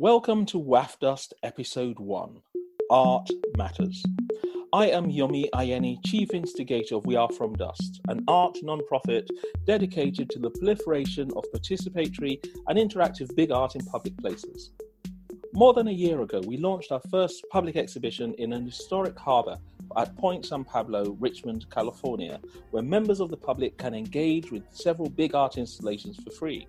Welcome to WAFDust Episode 1 Art Matters. I am Yomi Ayeni, Chief Instigator of We Are From Dust, an art non-profit dedicated to the proliferation of participatory and interactive big art in public places. More than a year ago, we launched our first public exhibition in an historic harbour at Point San Pablo, Richmond, California, where members of the public can engage with several big art installations for free.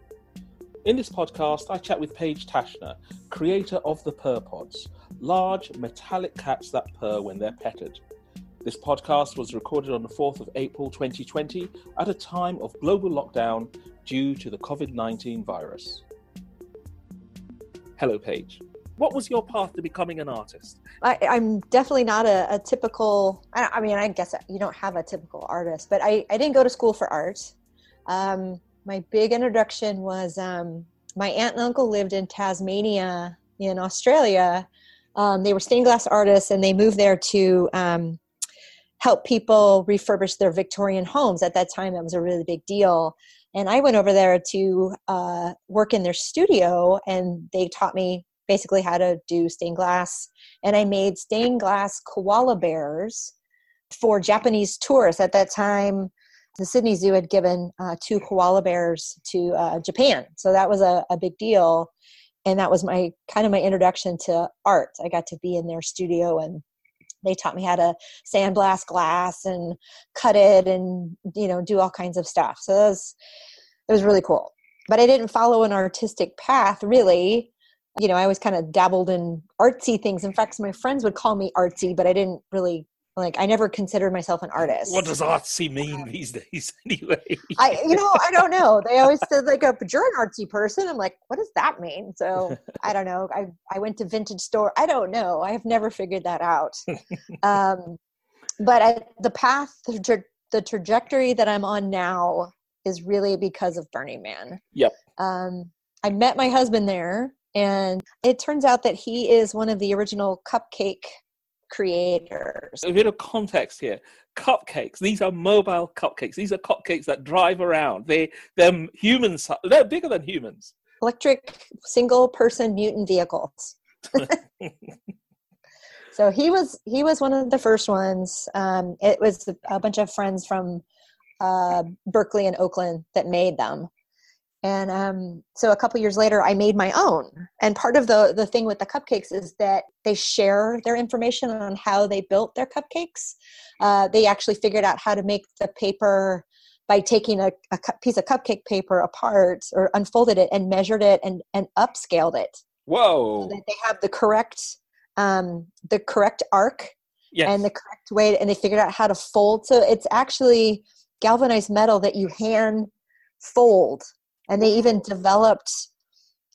In this podcast, I chat with Paige Tashner, creator of the Purr Pods, large metallic cats that purr when they're petted. This podcast was recorded on the 4th of April 2020 at a time of global lockdown due to the COVID 19 virus. Hello, Paige. What was your path to becoming an artist? I, am definitely not a, a typical, I, I, mean, I guess you don't have a typical artist, but I, I didn't go to school for art. Um, my big introduction was um, my aunt and uncle lived in Tasmania in Australia. Um, they were stained glass artists and they moved there to um, help people refurbish their Victorian homes. At that time, that was a really big deal. And I went over there to uh, work in their studio and they taught me basically how to do stained glass. And I made stained glass koala bears for Japanese tourists. At that time, the Sydney Zoo had given uh, two koala bears to uh, Japan, so that was a, a big deal, and that was my kind of my introduction to art. I got to be in their studio and they taught me how to sandblast glass and cut it and you know do all kinds of stuff. So it was it was really cool. But i didn't follow an artistic path really. You know i always kind of dabbled in artsy things. In fact my friends would call me artsy but i didn't really like I never considered myself an artist. What does artsy mean these days anyway? I you know, I don't know. They always said like a you're an artsy person. I'm like, what does that mean? So I don't know. I I went to vintage store. I don't know. I have never figured that out. um, but I, the path, the, tra- the trajectory that I'm on now is really because of Burning Man. Yep. Um, I met my husband there, and it turns out that he is one of the original cupcake creators. A bit of context here. Cupcakes. These are mobile cupcakes. These are cupcakes that drive around. They they're humans. They're bigger than humans. Electric single person mutant vehicles. so he was he was one of the first ones. Um, it was a bunch of friends from uh, Berkeley and Oakland that made them and um, so a couple years later i made my own. And part of the the thing with the cupcakes is that they share their information on how they built their cupcakes. Uh, they actually figured out how to make the paper by taking a, a piece of cupcake paper apart or unfolded it and measured it and, and upscaled it. Whoa. So that they have the correct um, the correct arc yes. and the correct way and they figured out how to fold. So it's actually galvanized metal that you hand fold and they even developed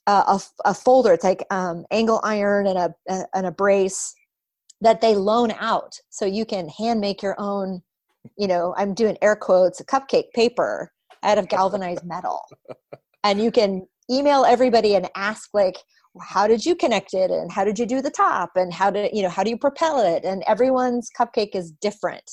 a, a, folder. It's like um, angle iron and a, a, and a brace that they loan out. So you can hand make your own you know i'm doing air quotes a cupcake paper out of galvanized metal. And you can email everybody and ask like how did you connect it? And how did you do the top? And how did you know how do you propel it? And everyone's cupcake is different.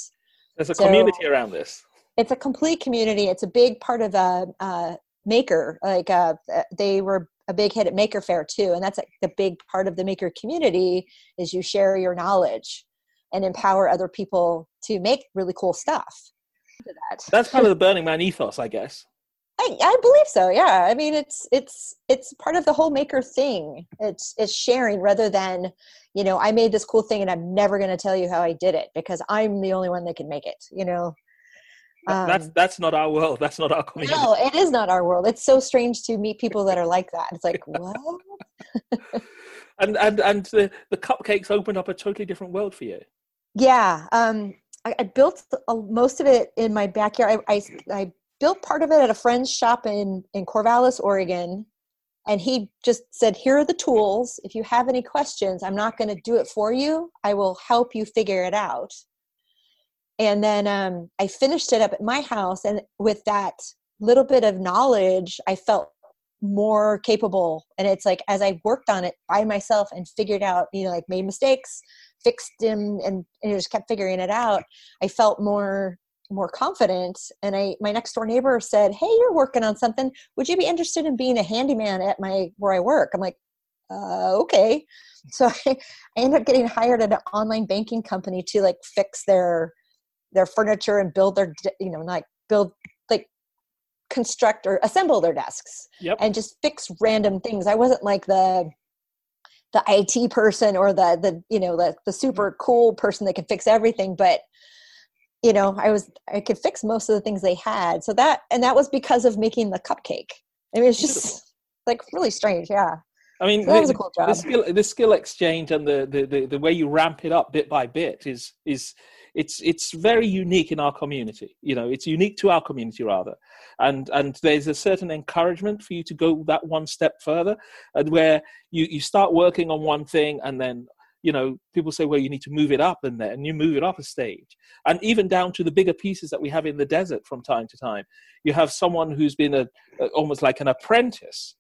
There's a so community around this. It's a complete community. It's a big part of a, a maker like uh, they were a big hit at maker Faire too and that's like the big part of the maker community is you share your knowledge and empower other people to make really cool stuff. That. that's kind of the burning man ethos i guess. I, I believe so yeah. I mean it's it's it's part of the whole maker thing. It's it's sharing rather than you know i made this cool thing and i'm never going to tell you how i did it because i'm the only one that can make it you know um, that's that's not our world. That's not our community. No, it is not our world. It's so strange to meet people that are like that. It's like what? and and and the, the cupcakes opened up a totally different world for you. Yeah, um, I, I built a, most of it in my backyard. I, I, I built part of it at a friend's shop in in Corvallis, Oregon, and he just said, "Here are the tools. If you have any questions, I'm not going to do it for you. I will help you figure it out." And then um, i finished it up at my house and with that little bit of knowledge i felt more capable. And it's like as i worked on it by myself and figured out you know like made mistakes fixed them and, and just kept figuring it out i felt more more confident. And i my next door neighbor said hey you're working on something. Would you be interested in being a handyman at my where i work? I'm like uh, okay. So I, I ended up getting hired at an online banking company to like fix their their furniture and build their you know like build like construct or assemble their desks Yep. and just fix random things. I wasn't like the the IT person or the the you know the the super mm-hmm. cool person that can fix everything, but you know I was I could fix most of the things they had. So that and that was because of making the cupcake. I mean, it's just like really strange. Yeah, I mean, So that was the, a cool job. the skill, the skill exchange, and the, the, the, the way you ramp it up bit by bit is is it's it's very unique in our community. You know, it's unique to our community rather, and and there's a certain encouragement for you to go that one step further, and where you you start working on one thing, and then you know people say, well, you need to move it up, and then you move it up a stage, and even down to the bigger pieces that we have in the desert from time to time. You have someone who's been a, a almost like an apprentice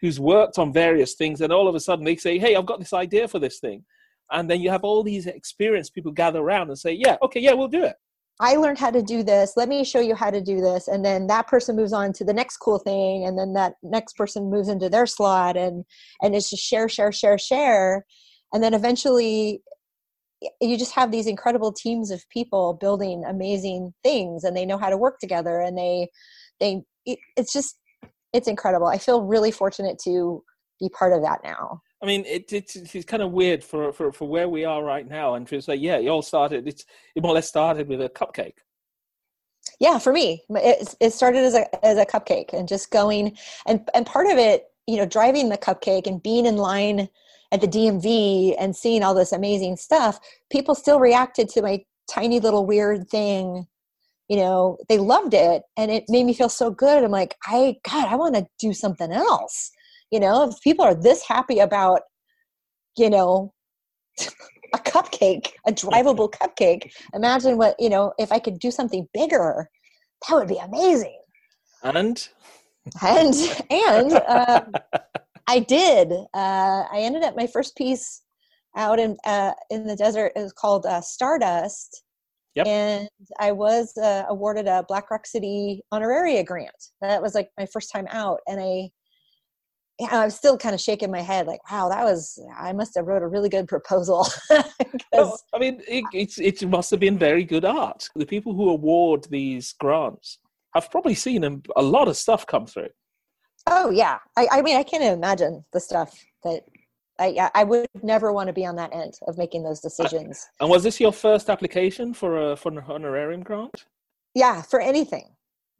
who's worked on various things and all of a sudden they say hey i've got this idea for this thing and then you have all these experienced people gather around and say yeah okay yeah we'll do it I learned how to do this. Let me show you how to do this. And then that person moves on to the next cool thing. And then that next person moves into their slot and and it's just share, share, share, share. And then eventually you just have these incredible teams of people building amazing things and they know how to work together and they they it, it's just it's incredible. I feel really fortunate to be part of that now. I mean it, it's it's kind of weird for, for for where we are right now and to say yeah it all started it's it more or less started with a cupcake. Yeah for me it, it started as a as a cupcake and just going and and part of it you know driving the cupcake and being in line at the DMV and seeing all this amazing stuff people still reacted to my tiny little weird thing you know they loved it and it made me feel so good. I'm like i god i want to do something else you know if people are this happy about you know a cupcake a drivable cupcake imagine what you know if i could do something bigger that would be amazing. And? And and um, i did uh, i ended up my first piece out in uh, in the desert is called uh, stardust. Yep. and i was uh, awarded a black rock city honoraria grant. That was like my first time out and i yeah, I was still kind of shaking my head, like, "Wow, that was. I must have wrote a really good proposal. Oh, I mean, it, it's, it must have been very good art. The people who award these grants have probably seen a, a lot of stuff come through. Oh yeah, I, I mean, I can't imagine the stuff that I, I would never want to be on that end of making those uh, decisions. And was this your first application for a for an honorarium grant? Yeah, for anything,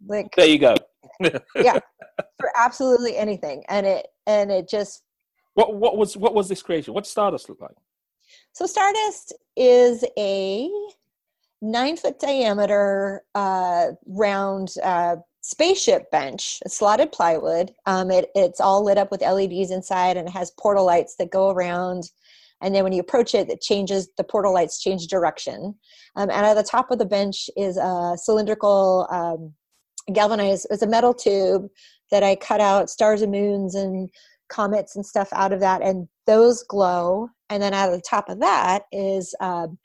like There you go. Yeah, for absolutely anything, and it and it just What what was what was this creation? What Stardust look like? so Stardust is a nine foot diameter uh, round uh, spaceship bench, slotted plywood. Um, it, it's all lit up with LEDs inside, and it has portal lights that go around. And then when you approach it, it changes. The portal lights change direction. Um, and at the top of the bench is a cylindrical um, galvanized. It's a metal tube that I cut out stars and moons and comets and stuff out of that, and those glow. And then at the top of that is um,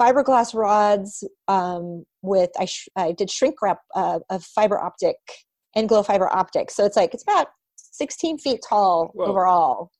fiberglass rods um, with I, sh- I did shrink wrap uh, of fiber optic and glow fiber optic. So it's like it's about 16 feet tall Whoa. overall.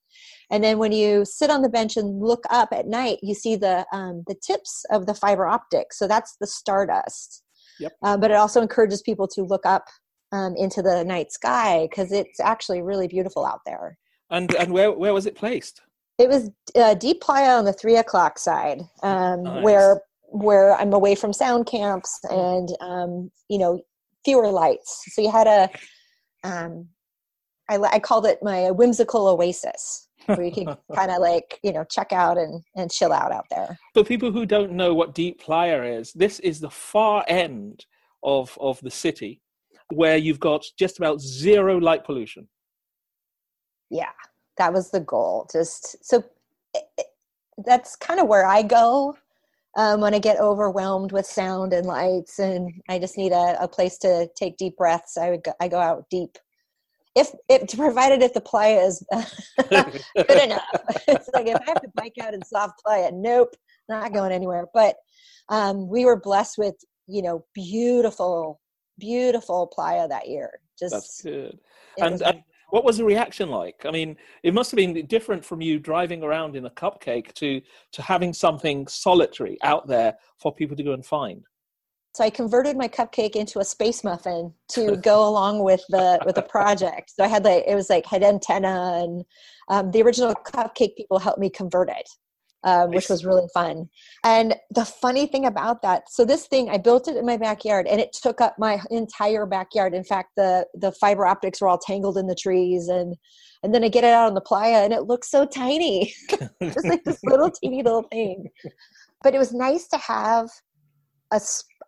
And then when you sit on the bench and look up at night, you see the um, the tips of the fiber optic. So that's the stardust. Yep. Uh, but it also encourages people to look up um, into the night sky because it's actually really beautiful out there. And and where where was it placed? It was uh, deep playa on the three o'clock side, um, Nice. where where I'm away from sound camps and um, you know fewer lights. So you had a, um, I, I called it my whimsical oasis, where you could kind of like you know check out and and chill out out there. For people who don't know what Deep Playa is, this is the far end of of the city where you've got just about zero light pollution. Yeah, that was the goal. Just so it, it- that's kind of where I go. Um, when I get overwhelmed with sound and lights, and I just need a, a place to take deep breaths, I would go, I go out deep. If, if provided if the playa is good enough. it's like if I have to bike out in soft playa, nope, not going anywhere. But um, we were blessed with you know beautiful, beautiful playa that year. Just That's good. And, was and what was the reaction like? I mean, it must have been different from you driving around in a cupcake to to having something solitary out there for people to go and find. So I converted my cupcake into a space muffin to go along with the with the project. So I had like it was like head antenna, and um, the original cupcake people helped me convert it um, which was really fun. And the funny thing about that, so this thing, I built it in my backyard and it took up my entire backyard. In fact, the, the fiber optics were all tangled in the trees and, and then I get it out on the playa and it looks so tiny, just like this little teeny little thing. But it was nice to have a,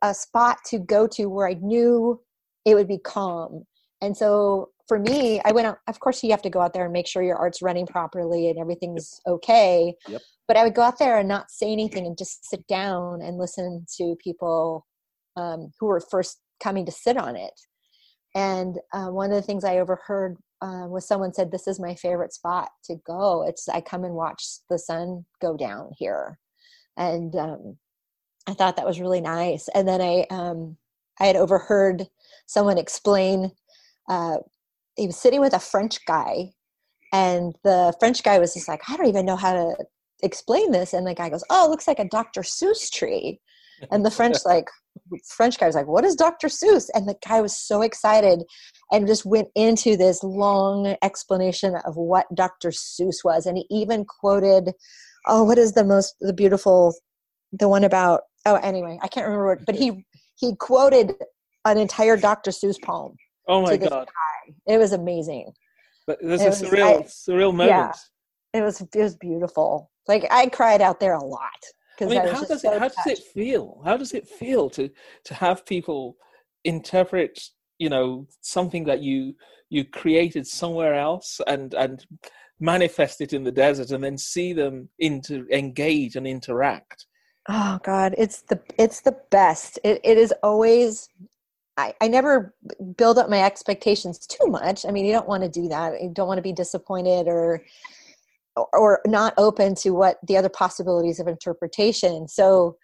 a spot to go to where I knew it would be calm. And so for me, I went out, of course, you have to go out there and make sure your art's running properly and everything's okay. Yep. But I would go out there and not say anything and just sit down and listen to people um, who were first coming to sit on it. And uh, one of the things I overheard uh, was someone said, "This is my favorite spot to go. It's I come and watch the sun go down here," and um, I thought that was really nice. And then I um, I had overheard someone explain uh, he was sitting with a French guy, and the French guy was just like, I don't even know how to explain this. And the guy goes, Oh, it looks like a Dr. Seuss tree. And the French like French guy was like, What is Dr. Seuss? And the guy was so excited and just went into this long explanation of what Dr. Seuss was. And he even quoted, Oh, what is the most the beautiful the one about oh anyway, I can't remember what but he he quoted an entire Dr. Seuss poem. Oh my god. Guy. It was amazing. But this is surreal I, surreal moment. Yeah, it was it was beautiful. Like I cried out there a lot. I mean, I how does so it how touched. does it feel? How does it feel to to have people interpret, you know, something that you you created somewhere else and and manifest it in the desert and then see them into engage and interact? Oh God, it's the it's the best. It it is always I, I never build up my expectations too much. I mean, you don't want to do that. You don't want to be disappointed or or not open to what the other possibilities of interpretation. So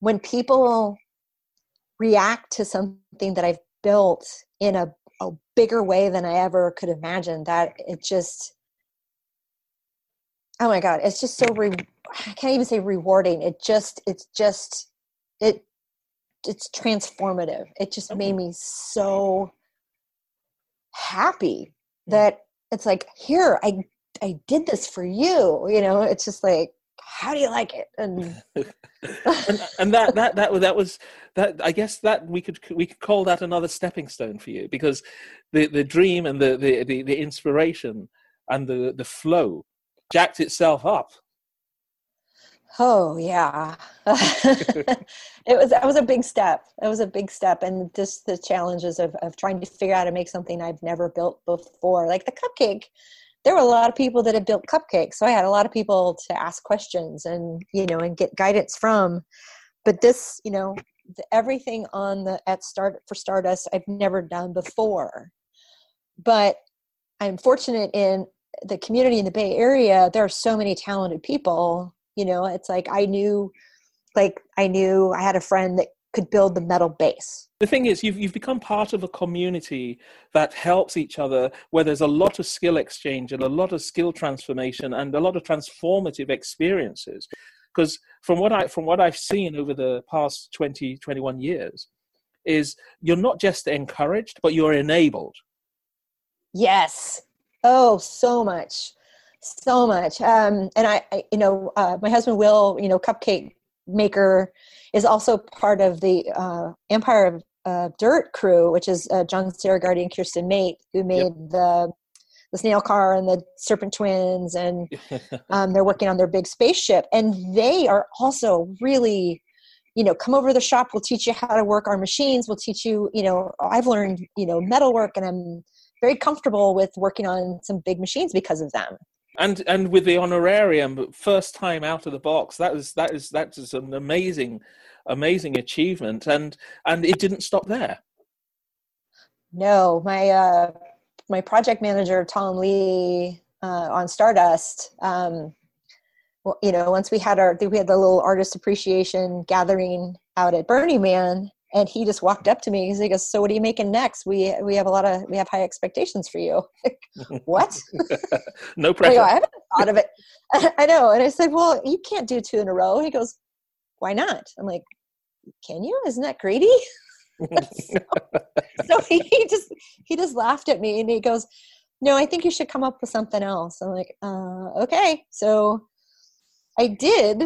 when people react to something that I've built in a, a bigger way than I ever could imagine, that it just oh my god, it's just so re- I can't even say rewarding. It just it's just it it's transformative. It just made me so happy mm. that it's like here I I did this for you. You know, it's just like how do you like it? And and, and, that that that that was that. I guess that we could we could call that another stepping stone for you because the the dream and the the the, the inspiration and the the flow jacked itself up Oh yeah, it was that was a big step. It was a big step, and just the challenges of of trying to figure out how to make something I've never built before, like the cupcake. There were a lot of people that had built cupcakes, so I had a lot of people to ask questions and you know and get guidance from. But this, you know, the, everything on the at start for Stardust I've never done before. But I'm fortunate in the community in the Bay Area. There are so many talented people you know it's like i knew like i knew i had a friend that could build the metal base. The thing is you've, you've become part of a community that helps each other where there's a lot of skill exchange and a lot of skill transformation and a lot of transformative experiences. Because from what i from what i've seen over the past 20 21 years is you're not just encouraged but you're enabled. Yes oh so much so much um, and I, I, you know uh, my husband will you know cupcake maker is also part of the uh, empire of uh, dirt crew which is uh, john Sarriugarte and kirsten mate who made yep. the the snail car and the serpent twins and um, they're working on their big spaceship and they are also really you know come over to the shop we'll teach you how to work our machines we'll teach you you know i've learned you know metal work and i'm very comfortable with working on some big machines because of them. And and with the honorarium first time out of the box that is that is that is an amazing amazing achievement. And and it didn't stop there. No my uh my project manager tom lee uh, on stardust um well, you know once we had our we had the little artist appreciation gathering out at burning man and he just walked up to me because he goes, "So what are you making next? We we have a lot of we have high expectations for you." what? no pressure. I, go, I haven't thought of it. I know, and I said, "Well, you can't do two in a row." He goes, "Why not?" I'm like, "Can you? Isn't that greedy?" so, so he, he just he just laughed at me and he goes, "No, I think you should come up with something else." I'm like, uh, "Okay." So I did,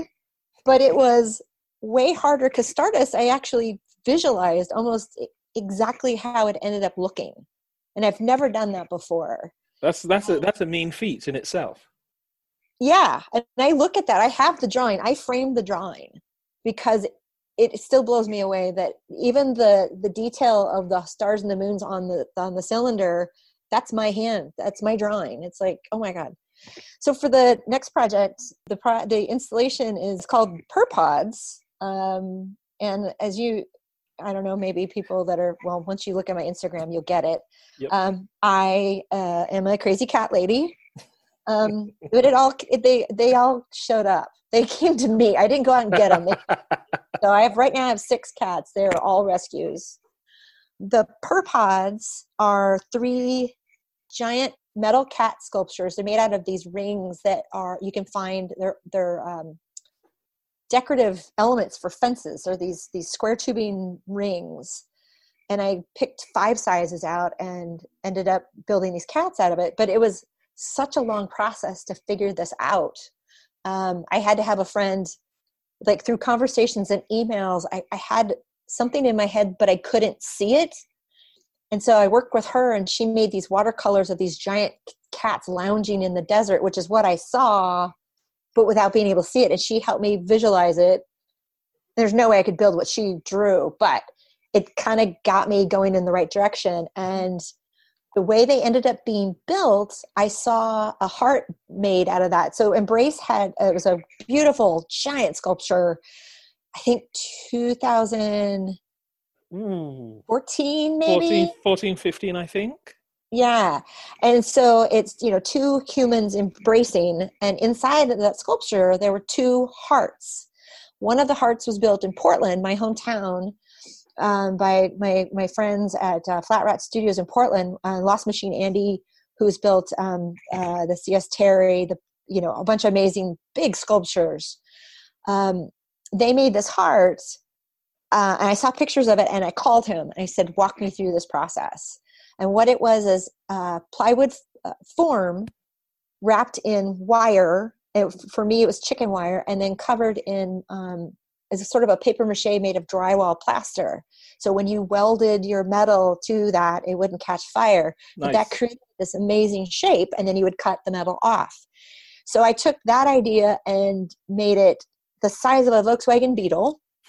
but it was way harder because Stardust I actually visualized almost exactly how it ended up looking, and I've never done that before. That's that's a that's a mean feat in itself. Yeah, and I look at that. I have the drawing. I framed the drawing because it still blows me away that even the the detail of the stars and the moons on the on the cylinder that's my hand that's my drawing it's like oh my god so for the next project the pro- the installation is called Purr Pods um, and as you i don't know maybe people that are well once you look at my instagram you'll get it yep. um, i uh, am a crazy cat lady um, but it all they they all showed up they came to me i didn't go out and get them so I have right now I have six cats. They're all rescues. The Purr Pods are three giant metal cat sculptures. They're made out of these rings that are you can find they're they're um, decorative elements for fences or these these square tubing rings. And I picked five sizes out and ended up building these cats out of it. But it was such a long process to figure this out. Um, I had to have a friend like through conversations and emails I, I had something in my head but i couldn't see it and so i worked with her and she made these watercolors of these giant cats lounging in the desert which is what i saw but without being able to see it and she helped me visualize it there's no way i could build what she drew but it kind of got me going in the right direction and the way they ended up being built, I saw a heart made out of that. So Embrace had it was a beautiful giant sculpture. I think 2014 mm. maybe 14, 14 15 I think. Yeah. And so it's, you know, two humans embracing and inside that sculpture there were two hearts. One of the hearts was built in Portland, my hometown, um, by my my friends at uh, Flat Rat Studios in Portland. Uh, Lost Machine Andy, who's built um, uh, the CS Terry, the you know a bunch of amazing big sculptures. Um, they made this heart, uh, and I saw pictures of it, and I called him and I said, "Walk me through this process." And what it was is uh, plywood uh, form wrapped in wire. It, for me, it was chicken wire, and then covered in um, is sort of a paper mache made of drywall plaster. So when you welded your metal to that, it wouldn't catch fire. Nice. But that created this amazing shape, and then you would cut the metal off. So I took that idea and made it the size of a Volkswagen Beetle.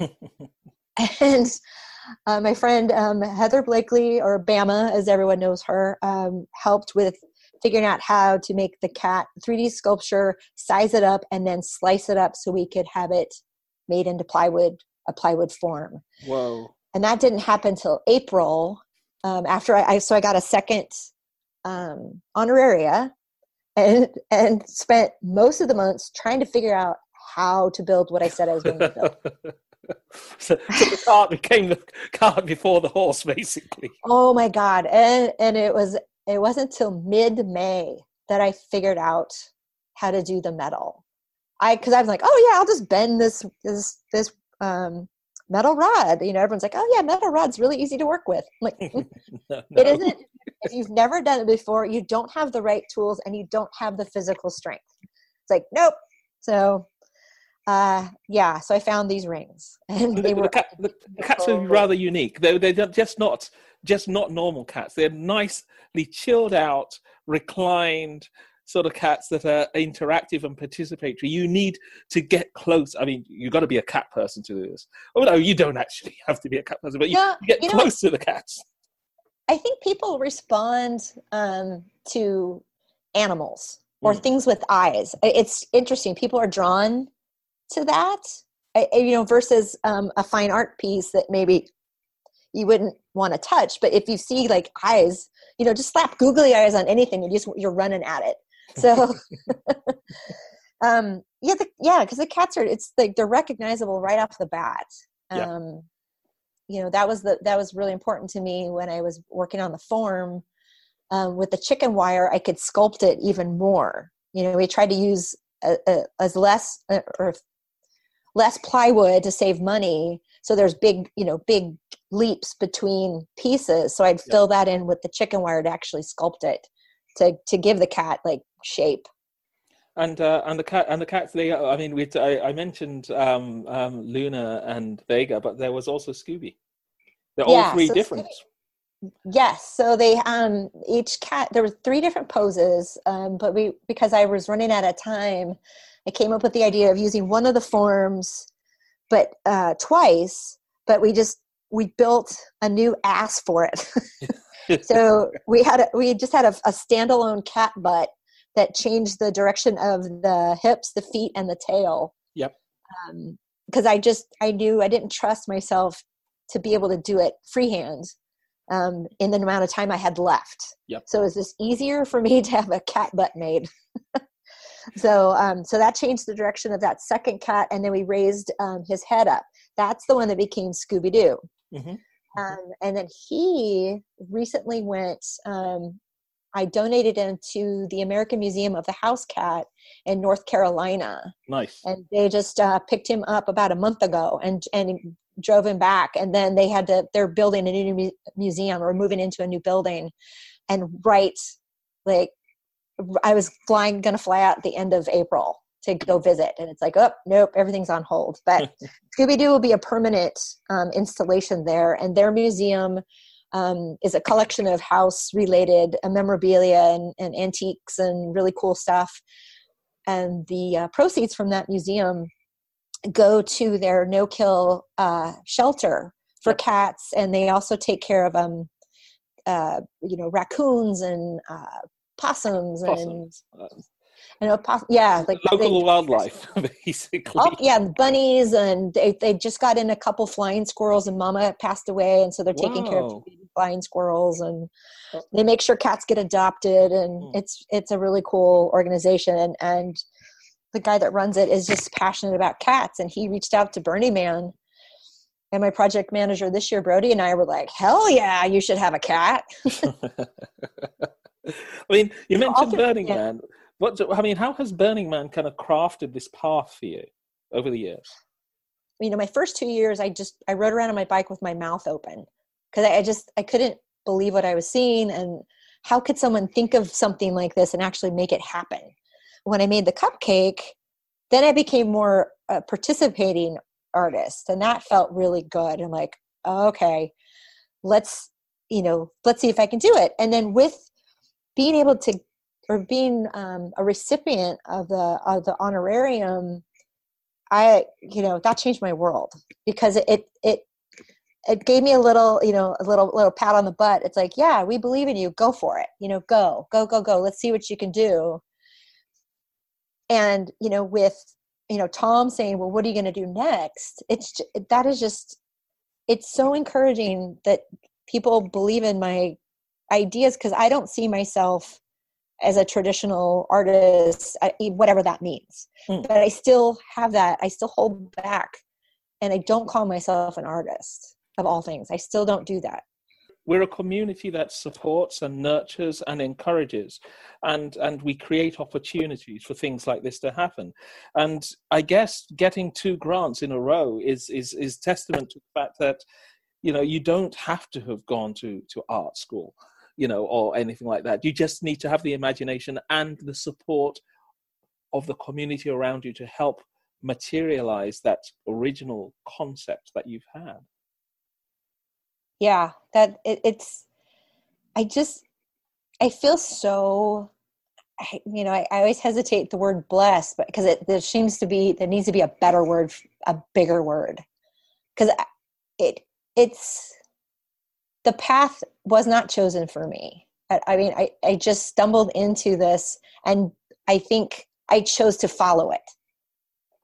and uh, my friend um, Heather Blakely, or Bama as everyone knows her, um, helped with figuring out how to make the cat 3D sculpture, size it up, and then slice it up so we could have it made into plywood, a plywood form. Whoa. And that didn't happen until April. Um, after I, I, so I got a second um, honoraria and and spent most of the months trying to figure out how to build what I said I was going to build. so, so, the cart became the cart before the horse, basically. Oh my god! And and it was it wasn't until mid May that I figured out how to do the metal. I because I was like, oh yeah, I'll just bend this this this um, metal rod. You know, everyone's like, oh yeah, metal rod's really easy to work with. I'm like, mm, no, no. it isn't. If you've never done it before, you don't have the right tools and you don't have the physical strength. It's like, nope. So, uh, yeah. So I found these rings, and they the, were the, cat, the, the cats are rather unique. They're they're just not just not normal cats. They're nicely chilled out, reclined sort of cats that are interactive and participatory. You need to get close. I mean, you've got to be a cat person to do this. Oh no, you don't actually have to be a cat person, but you, yeah, get you close know, to the cats. I think people respond um, to animals or mm. things with eyes. It's interesting. People are drawn to that, you know, versus um, a fine art piece that maybe you wouldn't want to touch. But if you see like eyes, you know, just slap googly eyes on anything and you just you're running at it. So um yeah the, yeah because the cats are it's like they're recognizable right off the bat. Um you know that was the that was really important to me when i was working on the form um, with the chicken wire i could sculpt it even more. You know we tried to use a, a, as less uh, or less plywood to save money. So there's big you know big leaps between pieces. So i'd fill that in with the chicken wire to actually sculpt it to to give the cat like shape. And uh, and the cat and the cats they i mean we I, I, mentioned um, um, luna and vega but there was also scooby. They're all three so different. Scooby, yes so they um each cat there were three different poses um but we because i was running out of time i came up with the idea of using one of the forms but uh twice but we just we built a new ass for it so we had a, we just had a, a standalone cat butt that changed the direction of the hips, the feet, and the tail. Yep. Because um, I just I knew I didn't trust myself to be able to do it freehand um, in the amount of time I had left. Yep. So is this easier for me to have a cat butt made? so um, so that changed the direction of that second cat, and then we raised um, his head up. That's the one that became Scooby Doo. Mm-hmm. Um, and then he recently went um, I donated him to the American Museum of the House Cat in North Carolina. Nice. And they just uh, picked him up about a month ago and and drove him back. And then they had to. They're building a new mu- museum or moving into a new building, and right, like I was flying, gonna fly out at the end of April to go visit, and it's like, oh nope, everything's on hold. But Scooby Doo will be a permanent um, installation there, and their museum um, is a collection of house related uh, memorabilia and, and, antiques and really cool stuff. And the uh, proceeds from that museum go to their no kill uh, shelter for cats, and they also take care of um, uh, you know raccoons and uh, possums, possums. and I know, yeah, like local they, wildlife, basically. Oh, yeah, bunnies, and they, they just got in a couple flying squirrels, and Mama passed away, and so they're taking care of flying squirrels, and oh. they make sure cats get adopted, and mm. it's it's a really cool organization, and and the guy that runs it is just passionate about cats, and he reached out to Burning Man, and my project manager this year, Brody, and I were like, "Hell yeah, you should have a cat." I mean, you mentioned Burning Man what I mean, how has Burning Man kind of crafted this path for you over the years? You know, my first two years, I just I rode around on my bike with my mouth open because I, I just I couldn't believe what I was seeing, and how could someone think of something like this and actually make it happen? When I made the cupcake, then I became more a participating artist, and that felt really good. I'm like, okay, let's you know, let's see if I can do it. And then with being able to or being um, a recipient of the of the honorarium i you know that changed my world because it it it gave me a little you know a little little pat on the butt. It's like yeah we believe in you. Go for it. You know go go go go. Let's see what you can do. And you know with you know tom saying well what are you going to do next? It's that is just it's so encouraging that people believe in my ideas because i don't see myself as a traditional artist, whatever that means. Mm. But I still have that. I still hold back, and I don't call myself an artist of all things. I still don't do that. We're a community that supports and nurtures and encourages, and and we create opportunities for things like this to happen. And I guess getting two grants in a row is is is testament to the fact that you know you don't have to have gone to to art school you know, or anything like that. You just need to have the imagination and the support of the community around you to help materialize that original concept that you've had. Yeah, that it, it's. I just, I feel so. I, you know, I, I always hesitate the word blessed, but because it there seems to be there needs to be a better word, a bigger word, because it it's the path was not chosen for me. I, I mean, I, I just stumbled into this and I think I chose to follow it.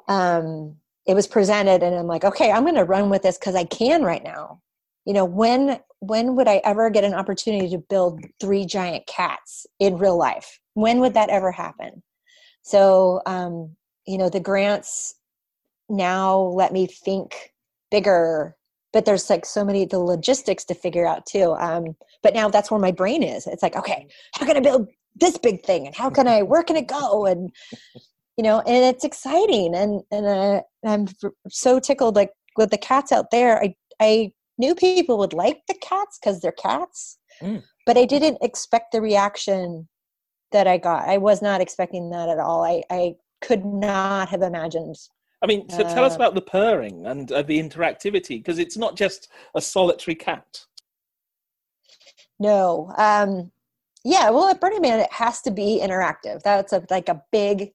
Um, it was presented and I'm like, okay, I'm going to run with this because I can right now. You know, when when would I ever get an opportunity to build three giant cats in real life? When would that ever happen? So, um, you know, the grants now let me think bigger but there's like so many the logistics to figure out too um, but now that's where my brain is. It's like okay how can i build this big thing? And how can i where can it go? And you know and it's exciting. And and uh, i'm so tickled like with the cats out there. I i knew people would like the cats because they're cats mm. but i didn't expect the reaction that i got. I was not expecting that at all. I i could not have imagined I mean, so tell us uh, about the purring and uh, the interactivity because it's not just a solitary cat. No, um, yeah. Well, at Burning Man, it has to be interactive. That's a, like a big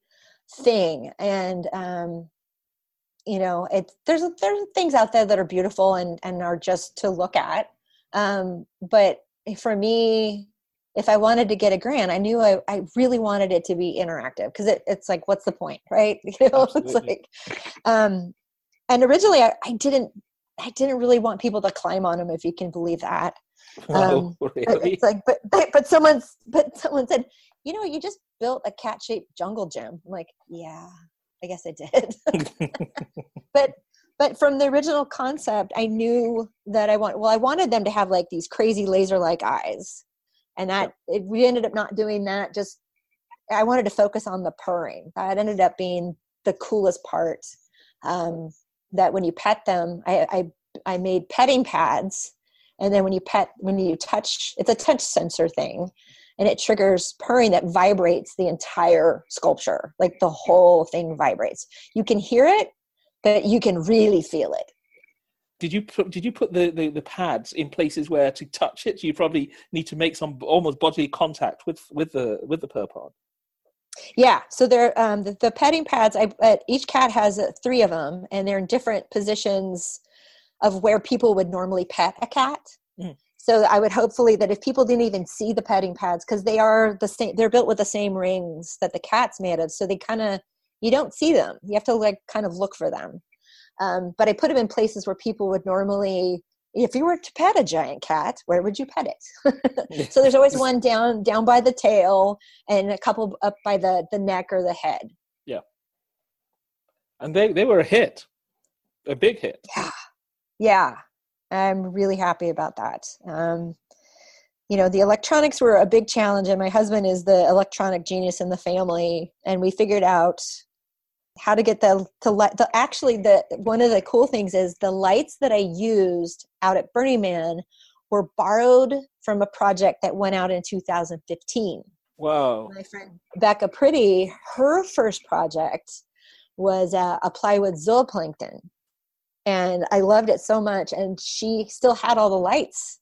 thing, and um, you know, it's there's there's things out there that are beautiful and and are just to look at. Um, but for me, if I wanted to get a grant, I knew I, I really wanted it to be interactive because it, it's like, what's the point, right? You know, it's like, um, and originally I, I, didn't, I didn't really want people to climb on them, if you can believe that. Um, oh, really? It's like, but, but, but someone's, but someone said, you know, you just built a cat shaped jungle gym. I'm like, yeah, I guess I did. but but from the original concept i knew that i want well i wanted them to have like these crazy laser like eyes and that it, we ended up not doing that just i wanted to focus on the purring. That ended up being the coolest part um, that when you pet them I, I i made petting pads. And then when you pet when you touch it's a touch sensor thing and it triggers purring that vibrates the entire sculpture. Like the whole thing vibrates. You can hear it but you can really feel it did you put did you put the, the, the, pads in places where to touch it? You probably need to make some almost bodily contact with with the with the Purr Pod yeah so they're um, the, the petting pads I, uh, each cat has uh, three of them and they're in different positions of where people would normally pet a cat. Mm. so i would hopefully that if people didn't even see the petting pads because they are the same they're built with the same rings that the cat's made of so they kind of you don't see them. You have to like kind of look for them um, but I put them in places where people would normally, if you were to pet a giant cat, where would you pet it? so there's always one down down by the tail and a couple up by the the neck or the head. Yeah. And they they were a hit, a big hit. Yeah, yeah. I'm really happy about that. Um, you know the electronics were a big challenge and my husband is the electronic genius in the family and we figured out how to get the to let the actually the one of the cool things is the lights that I used out at Burning Man were borrowed from a project that went out in 2015. Wow. My friend Becca Pretty, her first project was uh, a plywood zooplankton. And I loved it so much. And she still had all the lights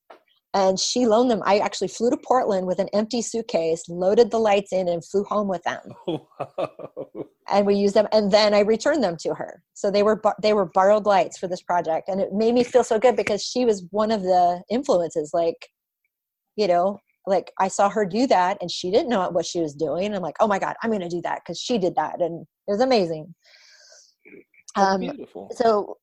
and she loaned them. I actually flew to Portland with an empty suitcase, loaded the lights in, and flew home with them. Wow. And we used them, and then I returned them to her. So they were they were borrowed lights for this project, and it made me feel so good because she was one of the influences. Like, you know, like I saw her do that, and she didn't know what she was doing. I'm like, oh my god, I'm going to do that because she did that, and it was amazing. Um, beautiful. So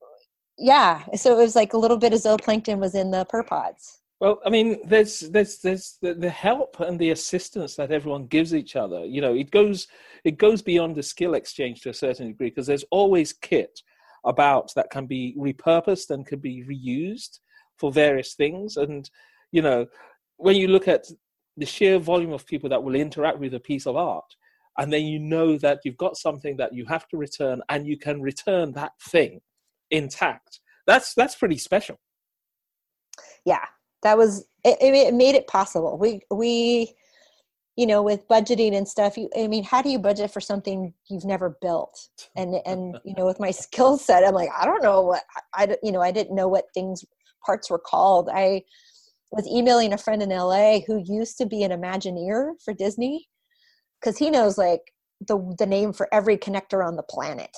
yeah, so it was like a little bit of zooplankton was in the Purr Pods. Well, I mean, there's there's there's the, the, help and the assistance that everyone gives each other. You know, it goes it goes beyond the skill exchange to a certain degree because there's always kit about that can be repurposed and can be reused for various things. And you know, when you look at the sheer volume of people that will interact with a piece of art, and then you know that you've got something that you have to return, and you can return that thing intact. That's that's pretty special. Yeah, that was it, it made it possible. We we you know with budgeting and stuff you, i mean how do you budget for something you've never built? And and you know with my skill set i'm like i don't know what i you know i didn't know what things parts were called. I was emailing a friend in la who used to be an imagineer for disney because he knows like the the name for every connector on the planet.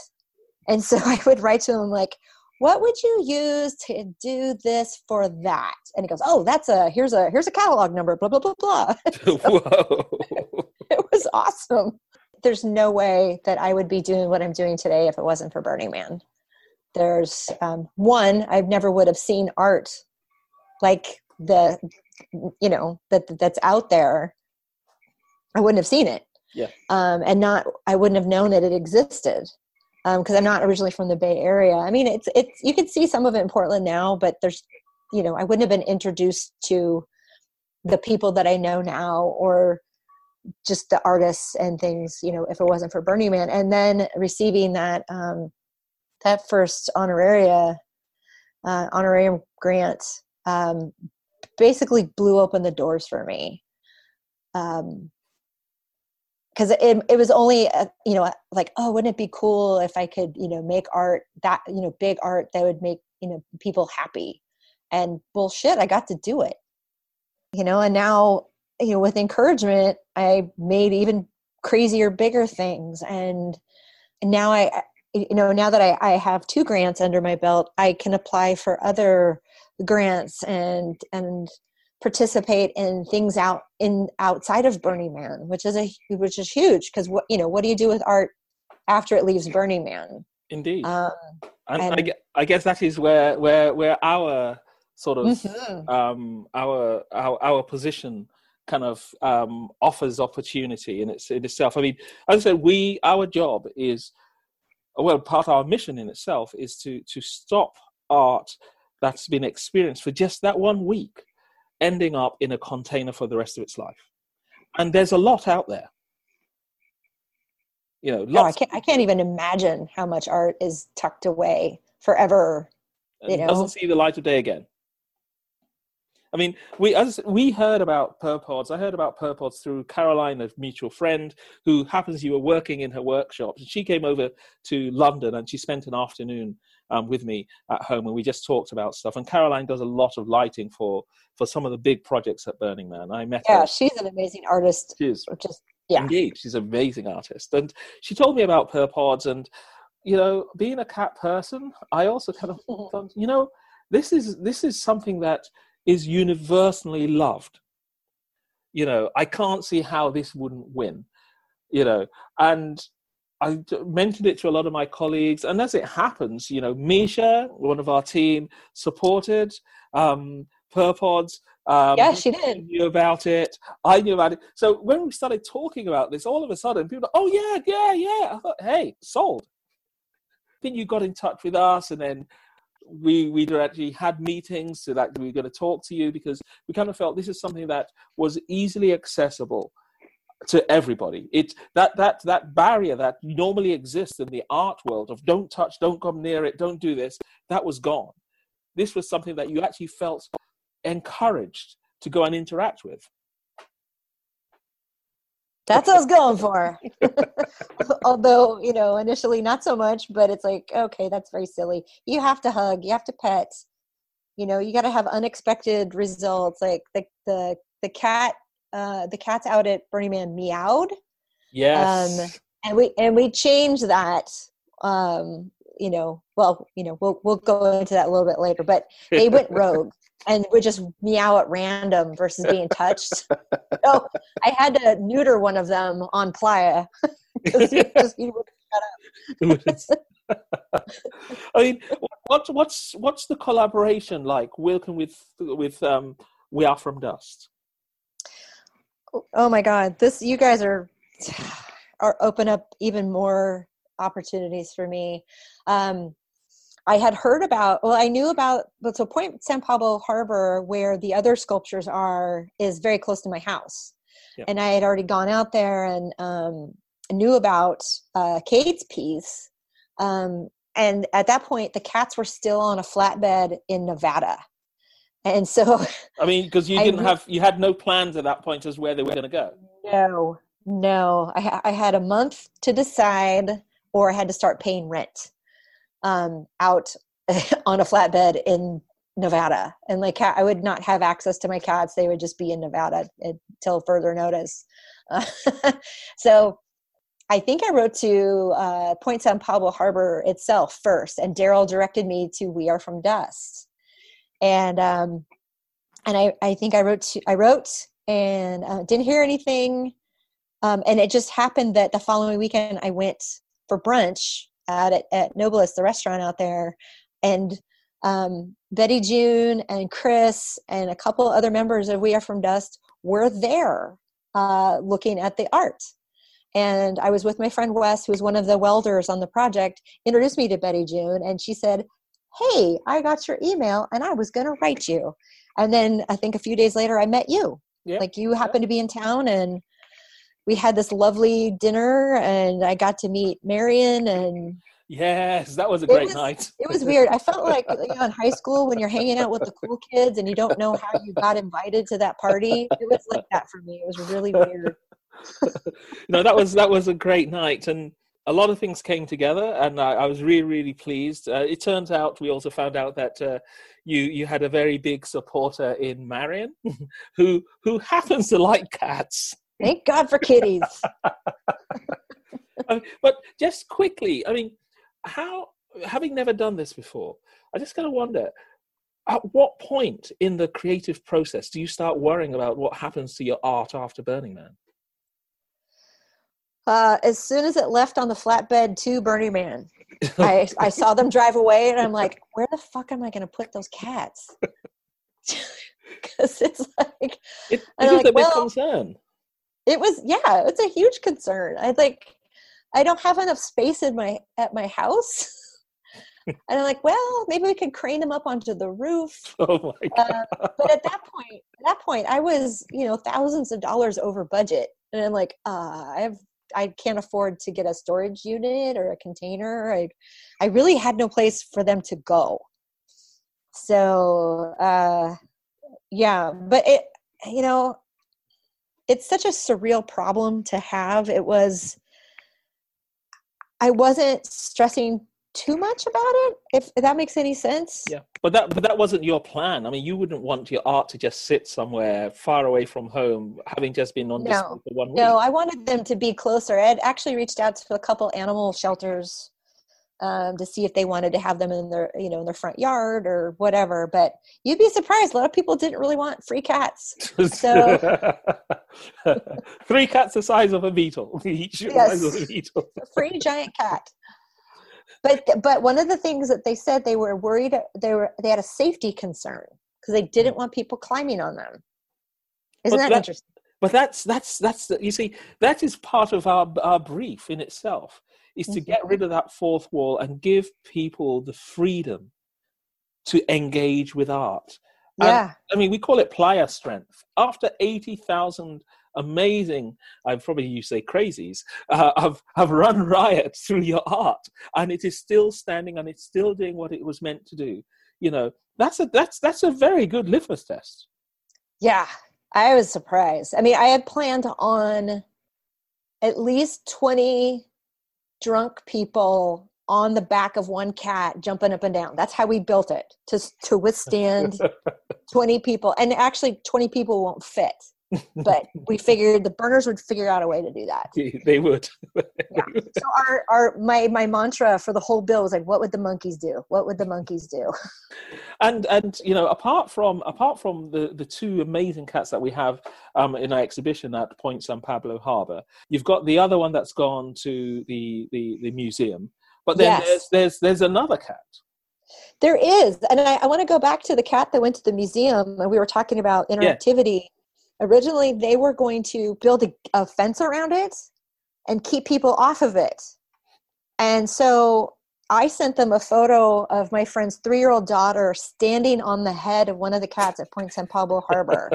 And so i would write to him like what would you use to do this for that? And he goes oh that's a here's a here's a catalog number blah blah blah blah. So Whoa. it was awesome. There's no way that i would be doing what i'm doing today if it wasn't for burning man. There's um, one i never would have seen art like the you know that that's out there. I wouldn't have seen it. Yeah. Um, and not i wouldn't have known that it existed because um, I'm not originally from the Bay Area. I mean, it's it's you can see some of it in Portland now, but there's you know I wouldn't have been introduced to the people that I know now or just the artists and things you know if it wasn't for Burning Man and then receiving that um, that first honoraria uh, honorarium grant um, basically blew open the doors for me um, because it, it was only uh, you know like oh wouldn't it be cool if i could you know make art that you know big art that would make you know people happy? And bullshit i got to do it. You know and now you know with encouragement i made even crazier bigger things. And, now i you know now that I, I have two grants under my belt i can apply for other grants and and participate in things out in outside of burning man which is a which is huge because what you know what do you do with art after it leaves burning man indeed um, and, and I, I, guess that is where where where our sort of mm-hmm. um our our our position kind of um, offers opportunity in, its, in itself. I mean, as I said, we our job is well, part of our mission in itself is to to stop art that's been experienced for just that one week, ending up in a container for the rest of its life. And there's a lot out there. You know, no, I can't. I can't even imagine how much art is tucked away forever. You know, doesn't see the light of day again. I mean, we as we heard about Purr Pods. I heard about Purr Pods through Caroline, a mutual friend who happens you were working in her workshop. And she came over to London and she spent an afternoon um, with me at home, and we just talked about stuff. And Caroline does a lot of lighting for for some of the big projects at Burning Man. I met yeah, her. she's an amazing artist. She is just yeah, indeed, she's an amazing artist. And she told me about Purr Pods, and you know, being a cat person, I also kind of thought, you know, this is this is something that is universally loved. You know, I can't see how this wouldn't win. You know, and I mentioned it to a lot of my colleagues, and as it happens, you know, Misha, one of our team, supported um, Purr Pods. Um, yeah, she did. Knew about it. I knew about it. So when we started talking about this, all of a sudden, people, oh yeah, yeah, yeah. I thought, hey, sold. Then you got in touch with us, and then we we actually had meetings so that we were going to talk to you because we kind of felt this is something that was easily accessible to everybody it that that that barrier that normally exists in the art world of don't touch don't come near it don't do this that was gone this was something that you actually felt encouraged to go and interact with that's what I was going for. Although, you know, initially not so much, but it's like, okay, that's very silly. You have to hug, you have to pet. You know, you got to have unexpected results. Like the the the cat, uh, the cat's out at Burning Man meowed. Yes. Um, and we and we changed that. Um, you know, well, you know, we'll we'll go into that a little bit later. But they went rogue and would just meow at random versus being touched. so I had to neuter one of them on Playa because he, he would shut up. I mean, what's what's what's the collaboration like working with with um, We Are From Dust? Oh my God, this you guys are are open up even more opportunities for me. Um, I had heard about, well, I knew about, but so Point San Pablo Harbor, where the other sculptures are, is very close to my house. Yeah. And I had already gone out there and um, knew about uh, Kate's piece. Um, and at that point, the cats were still on a flatbed in Nevada. And so, I mean, because you didn't I, have, you had no plans at that point as where they were going to go. No, no. I, I had a month to decide, or I had to start paying rent um, out on a flatbed in Nevada. And like I would not have access to my cats; they would just be in Nevada until further notice. Uh, so I think I wrote to uh, Point San Pablo Harbor itself first, and Daryl directed me to We Are From Dust, and um, and I, I think I wrote to, I wrote and uh, didn't hear anything, um, and it just happened that the following weekend I went for brunch at at Nobilis, the restaurant out there, and um, Betty June and Chris and a couple other members of We Are From Dust were there uh, looking at the art. and I was with my friend Wes, who was one of the welders on the project, introduced me to Betty June, and she said, "Hey, I got your email, and I was going to write you." And then I think a few days later, I met you. Yeah. Like you happened to be in town, and we had this lovely dinner, and I got to meet Marion and Yes, that was a It great was- night. it was weird. I felt like you know, in high school when you're hanging out with the cool kids and you don't know how you got invited to that party. It was like that for me. It was really weird. no, that was that was a great night, and a lot of things came together, and I, I was really really pleased. Uh, it turns out we also found out that uh, you you had a very big supporter in Marion, who who happens to like cats. Thank God for kitties. I mean, but just quickly, I mean, how having never done this before, I just kind of wonder. At what point in the creative process do you start worrying about what happens to your art after Burning Man? Uh, as soon as it left on the flatbed to Burning Man, I, I saw them drive away and I'm like, where the fuck am I going to put those cats? Because it's like, It, it is like, a big well, concern. it was, yeah, it's a huge concern. I like, I don't have enough space in my, at my house. and I'm like, well, maybe we could crane them up onto the roof. Oh my god! Uh, but at that point, at that point, I was, you know, thousands of dollars over budget, and I'm like, uh, I have, I can't afford to get a storage unit or a container. I, I really had no place for them to go. So, uh, yeah, but it, you know, it's such a surreal problem to have. It was, I wasn't stressing too much about it. If, that makes any sense. Yeah, but that but that wasn't your plan. I mean, you wouldn't want your art to just sit somewhere far away from home, having just been on No. for one week. No, I wanted them to be closer. I actually reached out to a couple animal shelters um, to see if they wanted to have them in their, you know, in their front yard or whatever. But you'd be surprised. A lot of people didn't really want free cats. So- Three cats the size of a beetle, each Yes. size of a beetle. A free giant cat. But but one of the things that they said they were worried they were they had a safety concern because they didn't mm. want people climbing on them. Isn't that that- interesting? But that's that's that's the, you see that is part of our our brief in itself is to get mm-hmm. rid of that fourth wall and give people the freedom to engage with art. And- Yeah. I mean, we call it playa strength. After 80,000 amazing, I'd probably you say crazies, uh, have, have run riot through your art, and it is still standing and it's still doing what it was meant to do. You know, that's a, that's, that's a very good litmus test. Yeah, I was surprised. I mean, I had planned on at least 20 drunk people on the back of one cat jumping up and down. That's how we built it to to withstand 20 people. And actually 20 people won't fit. But we figured the burners would figure out a way to do that. they would. So our our my my mantra for the whole bill was like what would the monkeys do? What would the monkeys do? and and you know apart from apart from the the two amazing cats that we have um, in our exhibition at Point San Pablo Harbor, you've got the other one that's gone to the the, the museum. But then Yes. there's there's there's another cat. There is, and I, I want to go back to the cat that went to the museum, and we were talking about interactivity. Originally, they were going to build a, a fence around it and keep people off of it, and so I sent them a photo of my friend's three-year-old daughter standing on the head of one of the cats at Point San Pablo Harbor.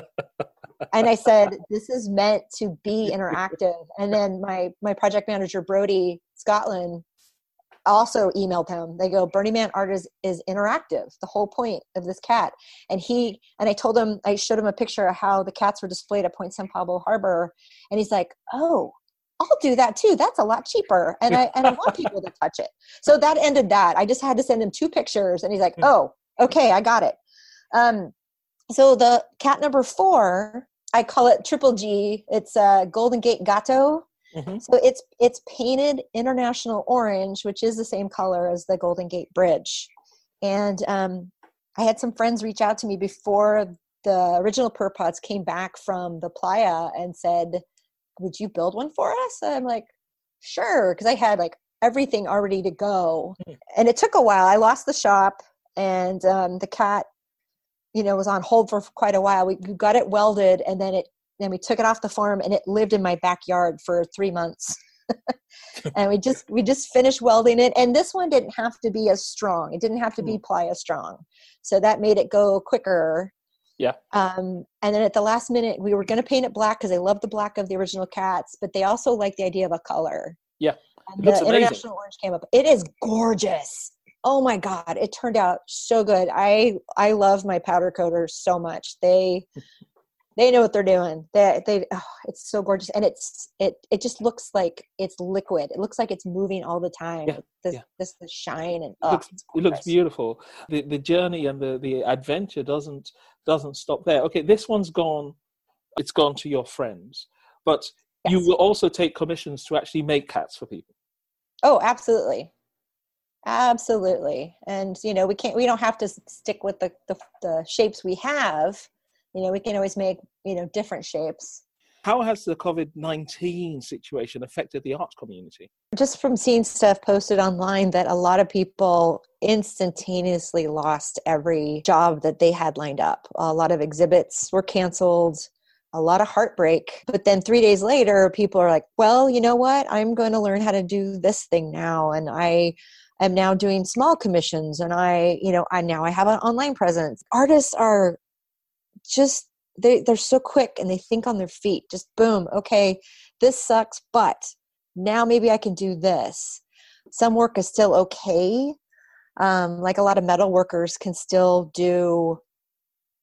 and I said, "This is meant to be interactive." And then my my project manager Brody Scotland also emailed him. They go, Burning Man art is, is interactive. The whole point of this cat. And he and I told him I showed him a picture of how the cats were displayed at Point San Pablo Harbor, and he's like, "Oh, I'll do that too. That's a lot cheaper." And I and I want people to touch it. So that ended that. I just had to send him two pictures, and he's like, "Oh, okay, I got it." Um, so the cat number four, I call it Triple G. It's a Golden Gate Gato. Mhm. So it's it's painted international orange, which is the same color as the Golden Gate Bridge. And um, I had some friends reach out to me before the original Purr Pods came back from the playa and said, "Would you build one for us?" And I'm like, "Sure," because I had like everything already to go. Mhm. And it took a while. I lost the shop, and um, the cat, you know, was on hold for quite a while. We got it welded, and then it then we took it off the farm and it lived in my backyard for three months. And we just we just finished welding it. And this one didn't have to be as strong. It didn't have to be Mm. ply as strong. So that made it go quicker. Yeah. um, and then at the last minute we were going to paint it black because they love the black of the original cats but they also like the idea of a color. Yeah. and the amazing. international orange came up. It is gorgeous. Oh my god. It turned out so good. I i love my powder coaters so much. They they know what they're doing they they oh, it's so gorgeous and it's it it just looks like it's liquid it looks like it's moving all the time Yeah, this yeah. this the shine and It oh, looks, it looks beautiful. The the journey and the the adventure doesn't doesn't stop there. Okay, this one's gone. It's gone to your friends, but you will also take commissions to actually make cats for people. oh absolutely absolutely and you know we can't we don't have to stick with the, the the shapes we have you know we can always make you know different shapes How has the COVID nineteen situation affected the arts community? just from seeing stuff posted online that a lot of people instantaneously lost every job that they had lined up. A lot of exhibits were canceled, a lot of heartbreak. But then 3 days later people are like, "Well, you know what? I'm going to learn how to do this thing now and I am now doing small commissions and I, you know, I now I have an online presence." Artists are just they they're so quick and they think on their feet. Just boom, okay, this sucks, but now maybe I can do this. Some work is still okay. Um, like a lot of metal workers can still do,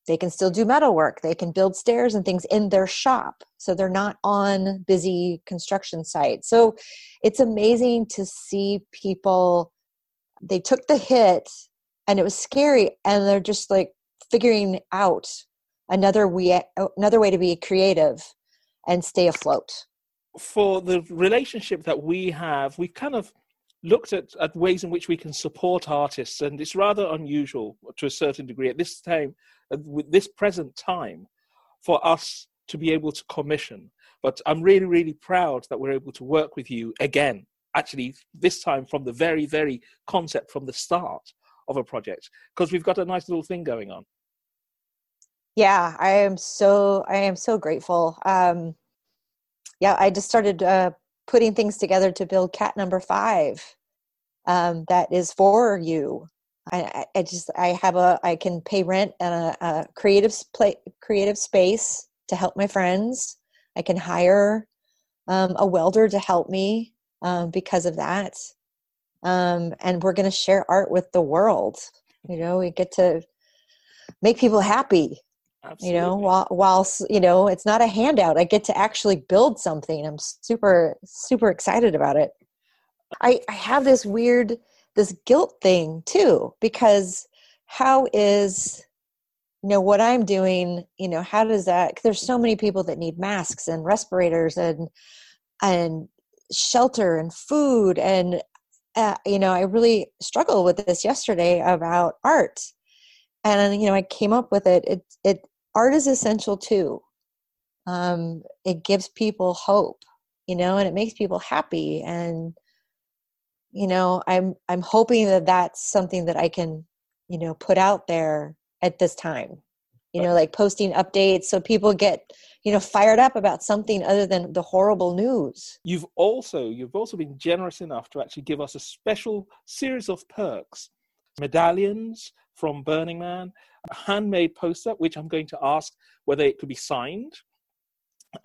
they can still do metal work. They can build stairs and things in their shop. So they're not on busy construction sites. So it's amazing to see people, they took the hit and it was scary and they're just like figuring out another way, another way to be creative and stay afloat. For the relationship that we have, we kind of looked at, at ways in which we can support artists, and it's rather unusual to a certain degree at this time, with this present time, for us to be able to commission. But I'm really, really proud that we're able to work with you again. Actually, this time from the very, very concept, from the start of a project, because we've got a nice little thing going on. Yeah i am so i am so grateful. Um yeah i just started uh putting things together to build cat number five. Um that is for you. I i just i have a i can pay rent and a, a creative play creative space to help my friends. I can hire um, a welder to help me um, because of that. Um, and we're going to share art with the world. You know we get to make people happy you know Absolutely. while whilst you know it's not a handout i get to actually build something. I'm super super excited about it. I i have this weird this guilt thing too because how is you know what i'm doing you know how does that 'cause there's so many people that need masks and respirators and and shelter and food and uh, you know i really struggled with this yesterday about art. And you know i came up with it. It it art is essential too. Um it gives people hope you know and it makes people happy. And you know i'm i'm hoping that that's something that i can you know put out there at this time. You know like posting updates so people get you know fired up about something other than the horrible news. You've also you've also been generous enough to actually give us a special series of perks, medallions from Burning Man, a handmade poster, which I'm going to ask whether it could be signed.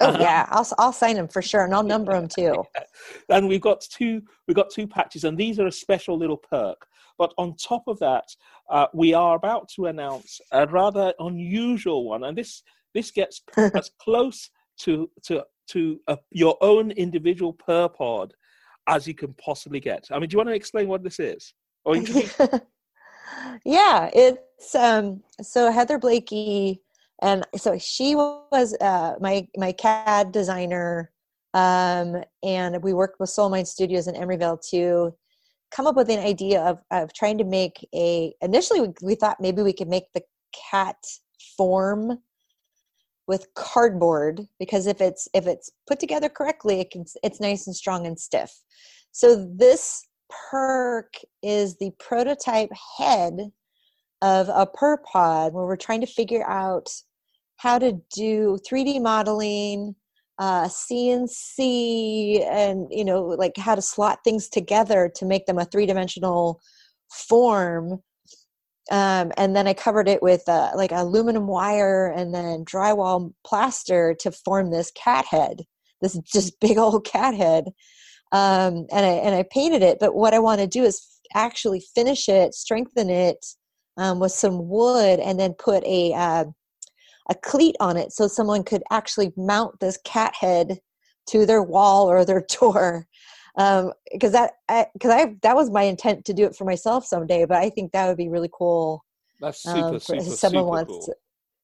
oh Uh-huh. yeah i'll i'll sign them for sure and i'll number them too. And we've got two we've got two patches and these are a special little perk. But on top of that uh, we are about to announce a rather unusual one and this this gets as close to to to a, your own individual Purr Pod as you can possibly get. I mean do you want to explain what this is? Or introduce yeah it's um so heather blakey and so she was uh my my cad designer um and we worked with soul mind studios in emeryville to come up with an idea of of trying to make a initially we, we thought maybe we could make the cat form with cardboard because if it's if it's put together correctly it can it's nice and strong and stiff. So this perk is the prototype head of a Purr Pod where we're trying to figure out how to do 3d modeling uh, CNC and you know like how to slot things together to make them a three dimensional form. Um, and then I covered it with uh, like aluminum wire and then drywall plaster to form this cat head, this just big old cat head. Um, and I and I painted it. But what I want to do is actually finish it, strengthen it um, with some wood, and then put a uh, a cleat on it so someone could actually mount this cat head to their wall or their door because um, that because I, I, that was my intent to do it for myself someday but i think that would be really cool that's super um, super someone super wants cool.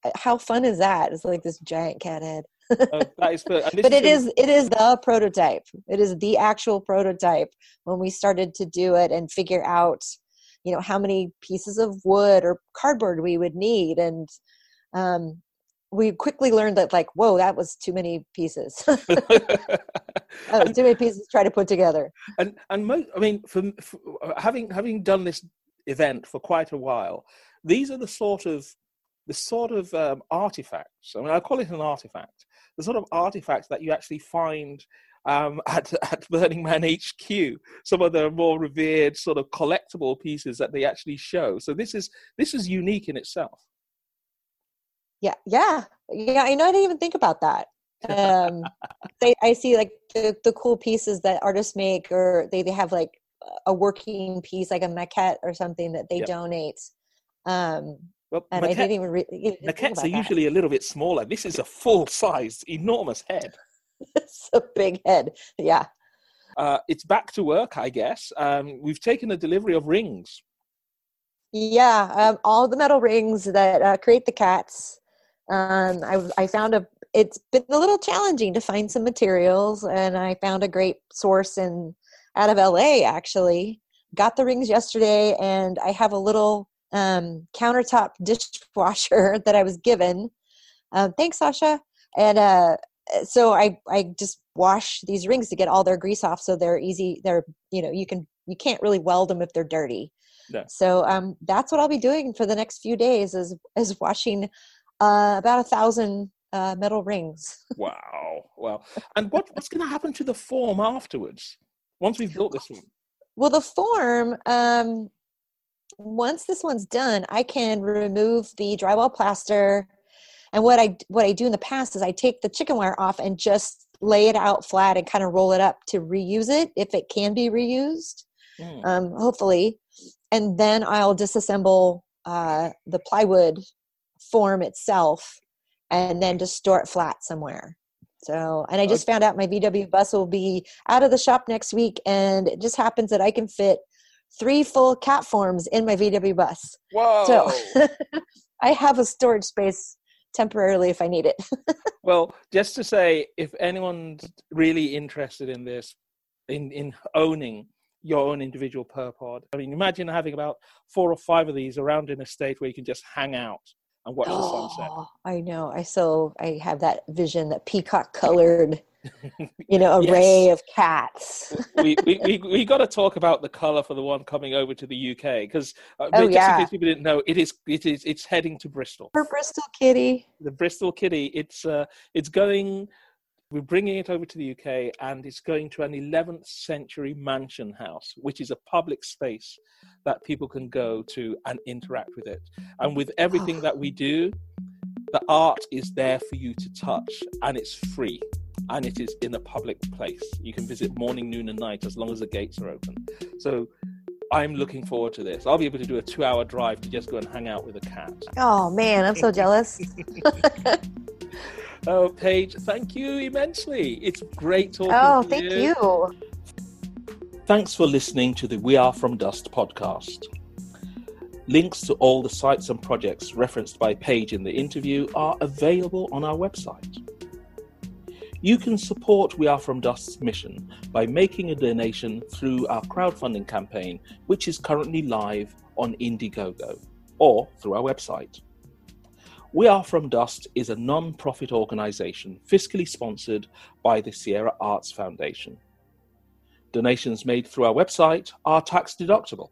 to, uh, how fun is that it's like this giant cat head uh, that is, but it is, is it is the prototype. It is the actual prototype when we started to do it and figure out you know how many pieces of wood or cardboard we would need. And um, we quickly learned that like whoa that was too many pieces. That was too many pieces to try to put together. And and most i mean for, for, uh, having having done this event for quite a while these are the sort of the sort of um, artifacts. I mean i call it an artifact the sort of artifacts that you actually find um, at, at Burning Man HQ, some of the more revered sort of collectible pieces that they actually show. So this is this is unique in itself. Yeah, yeah, yeah. I know. I didn't even think about that. Um, they, I see like the the cool pieces that artists make, or they they have like a working piece, like a maquette or something that they yep. donate. Um, well, and maquette, I didn't even, re- even maquettes are that. usually a little bit smaller. This is a full sized, enormous head. it's a big head. Yeah. Uh, it's back to work, I guess. Um, we've taken a delivery of rings. Yeah, um, all the metal rings that uh, create the cats um, I, I found a it's been a little challenging to find some materials and i found a great source in out of la actually got the rings yesterday and i have a little um, countertop dishwasher that i was given uh, thanks sasha and uh, so i i just wash these rings to get all their grease off so they're easy they're you know you can you can't really weld them if they're dirty no. so um, that's what i'll be doing for the next few days is is washing uh, about a thousand uh, metal rings. wow, wow! And what, what's going to happen to the form afterwards once we've built this one? Well, the form. Um, once this one's done, I can remove the drywall plaster. And what I what I do in the past is I take the chicken wire off and just lay it out flat and kind of roll it up to reuse it if it can be reused, mm. um, hopefully. And then I'll disassemble uh, the plywood form itself and then just store it flat somewhere. So, and I just found out my VW bus will be out of the shop next week, and it just happens that I can fit three full cat forms in my VW bus. Whoa! So, I have a storage space temporarily if I need it. well, just to say, if anyone's really interested in this, in in owning your own individual Purr Pod, I mean, imagine having about four or five of these around in a state where you can just hang out and watch oh, the sunset. I know. I so I have that vision, that peacock colored, you know, array yes. of cats. we, we, we, we got to talk about the color for the one coming over to the UK because uh, oh, just yeah. in case people didn't know, it is it is it's heading to Bristol. For Bristol Kitty. The Bristol Kitty. It's uh it's going we're bringing it over to the UK and it's going to an 11th century mansion house, which is a public space that people can go to and interact with it. And with everything that we oh. do, the art is there for you to touch and it's free and it is in a public place. You can visit morning, noon, and night as long as the gates are open. So I'm looking forward to this. I'll be able to do a two hour drive to just go and hang out with a cat. Oh man, I'm so jealous. Oh, Paige, thank you immensely. It's great talking oh, thank you. you. Thanks for listening to the We Are From Dust podcast. Links to all the sites and projects referenced by Paige in the interview are available on our website. You can support We Are From Dust's mission by making a donation through our crowdfunding campaign, which is currently live on Indiegogo, or through our website. We Are From Dust is a non profit organisation fiscally sponsored by the Sierra Arts Foundation. Donations made through our website are tax deductible.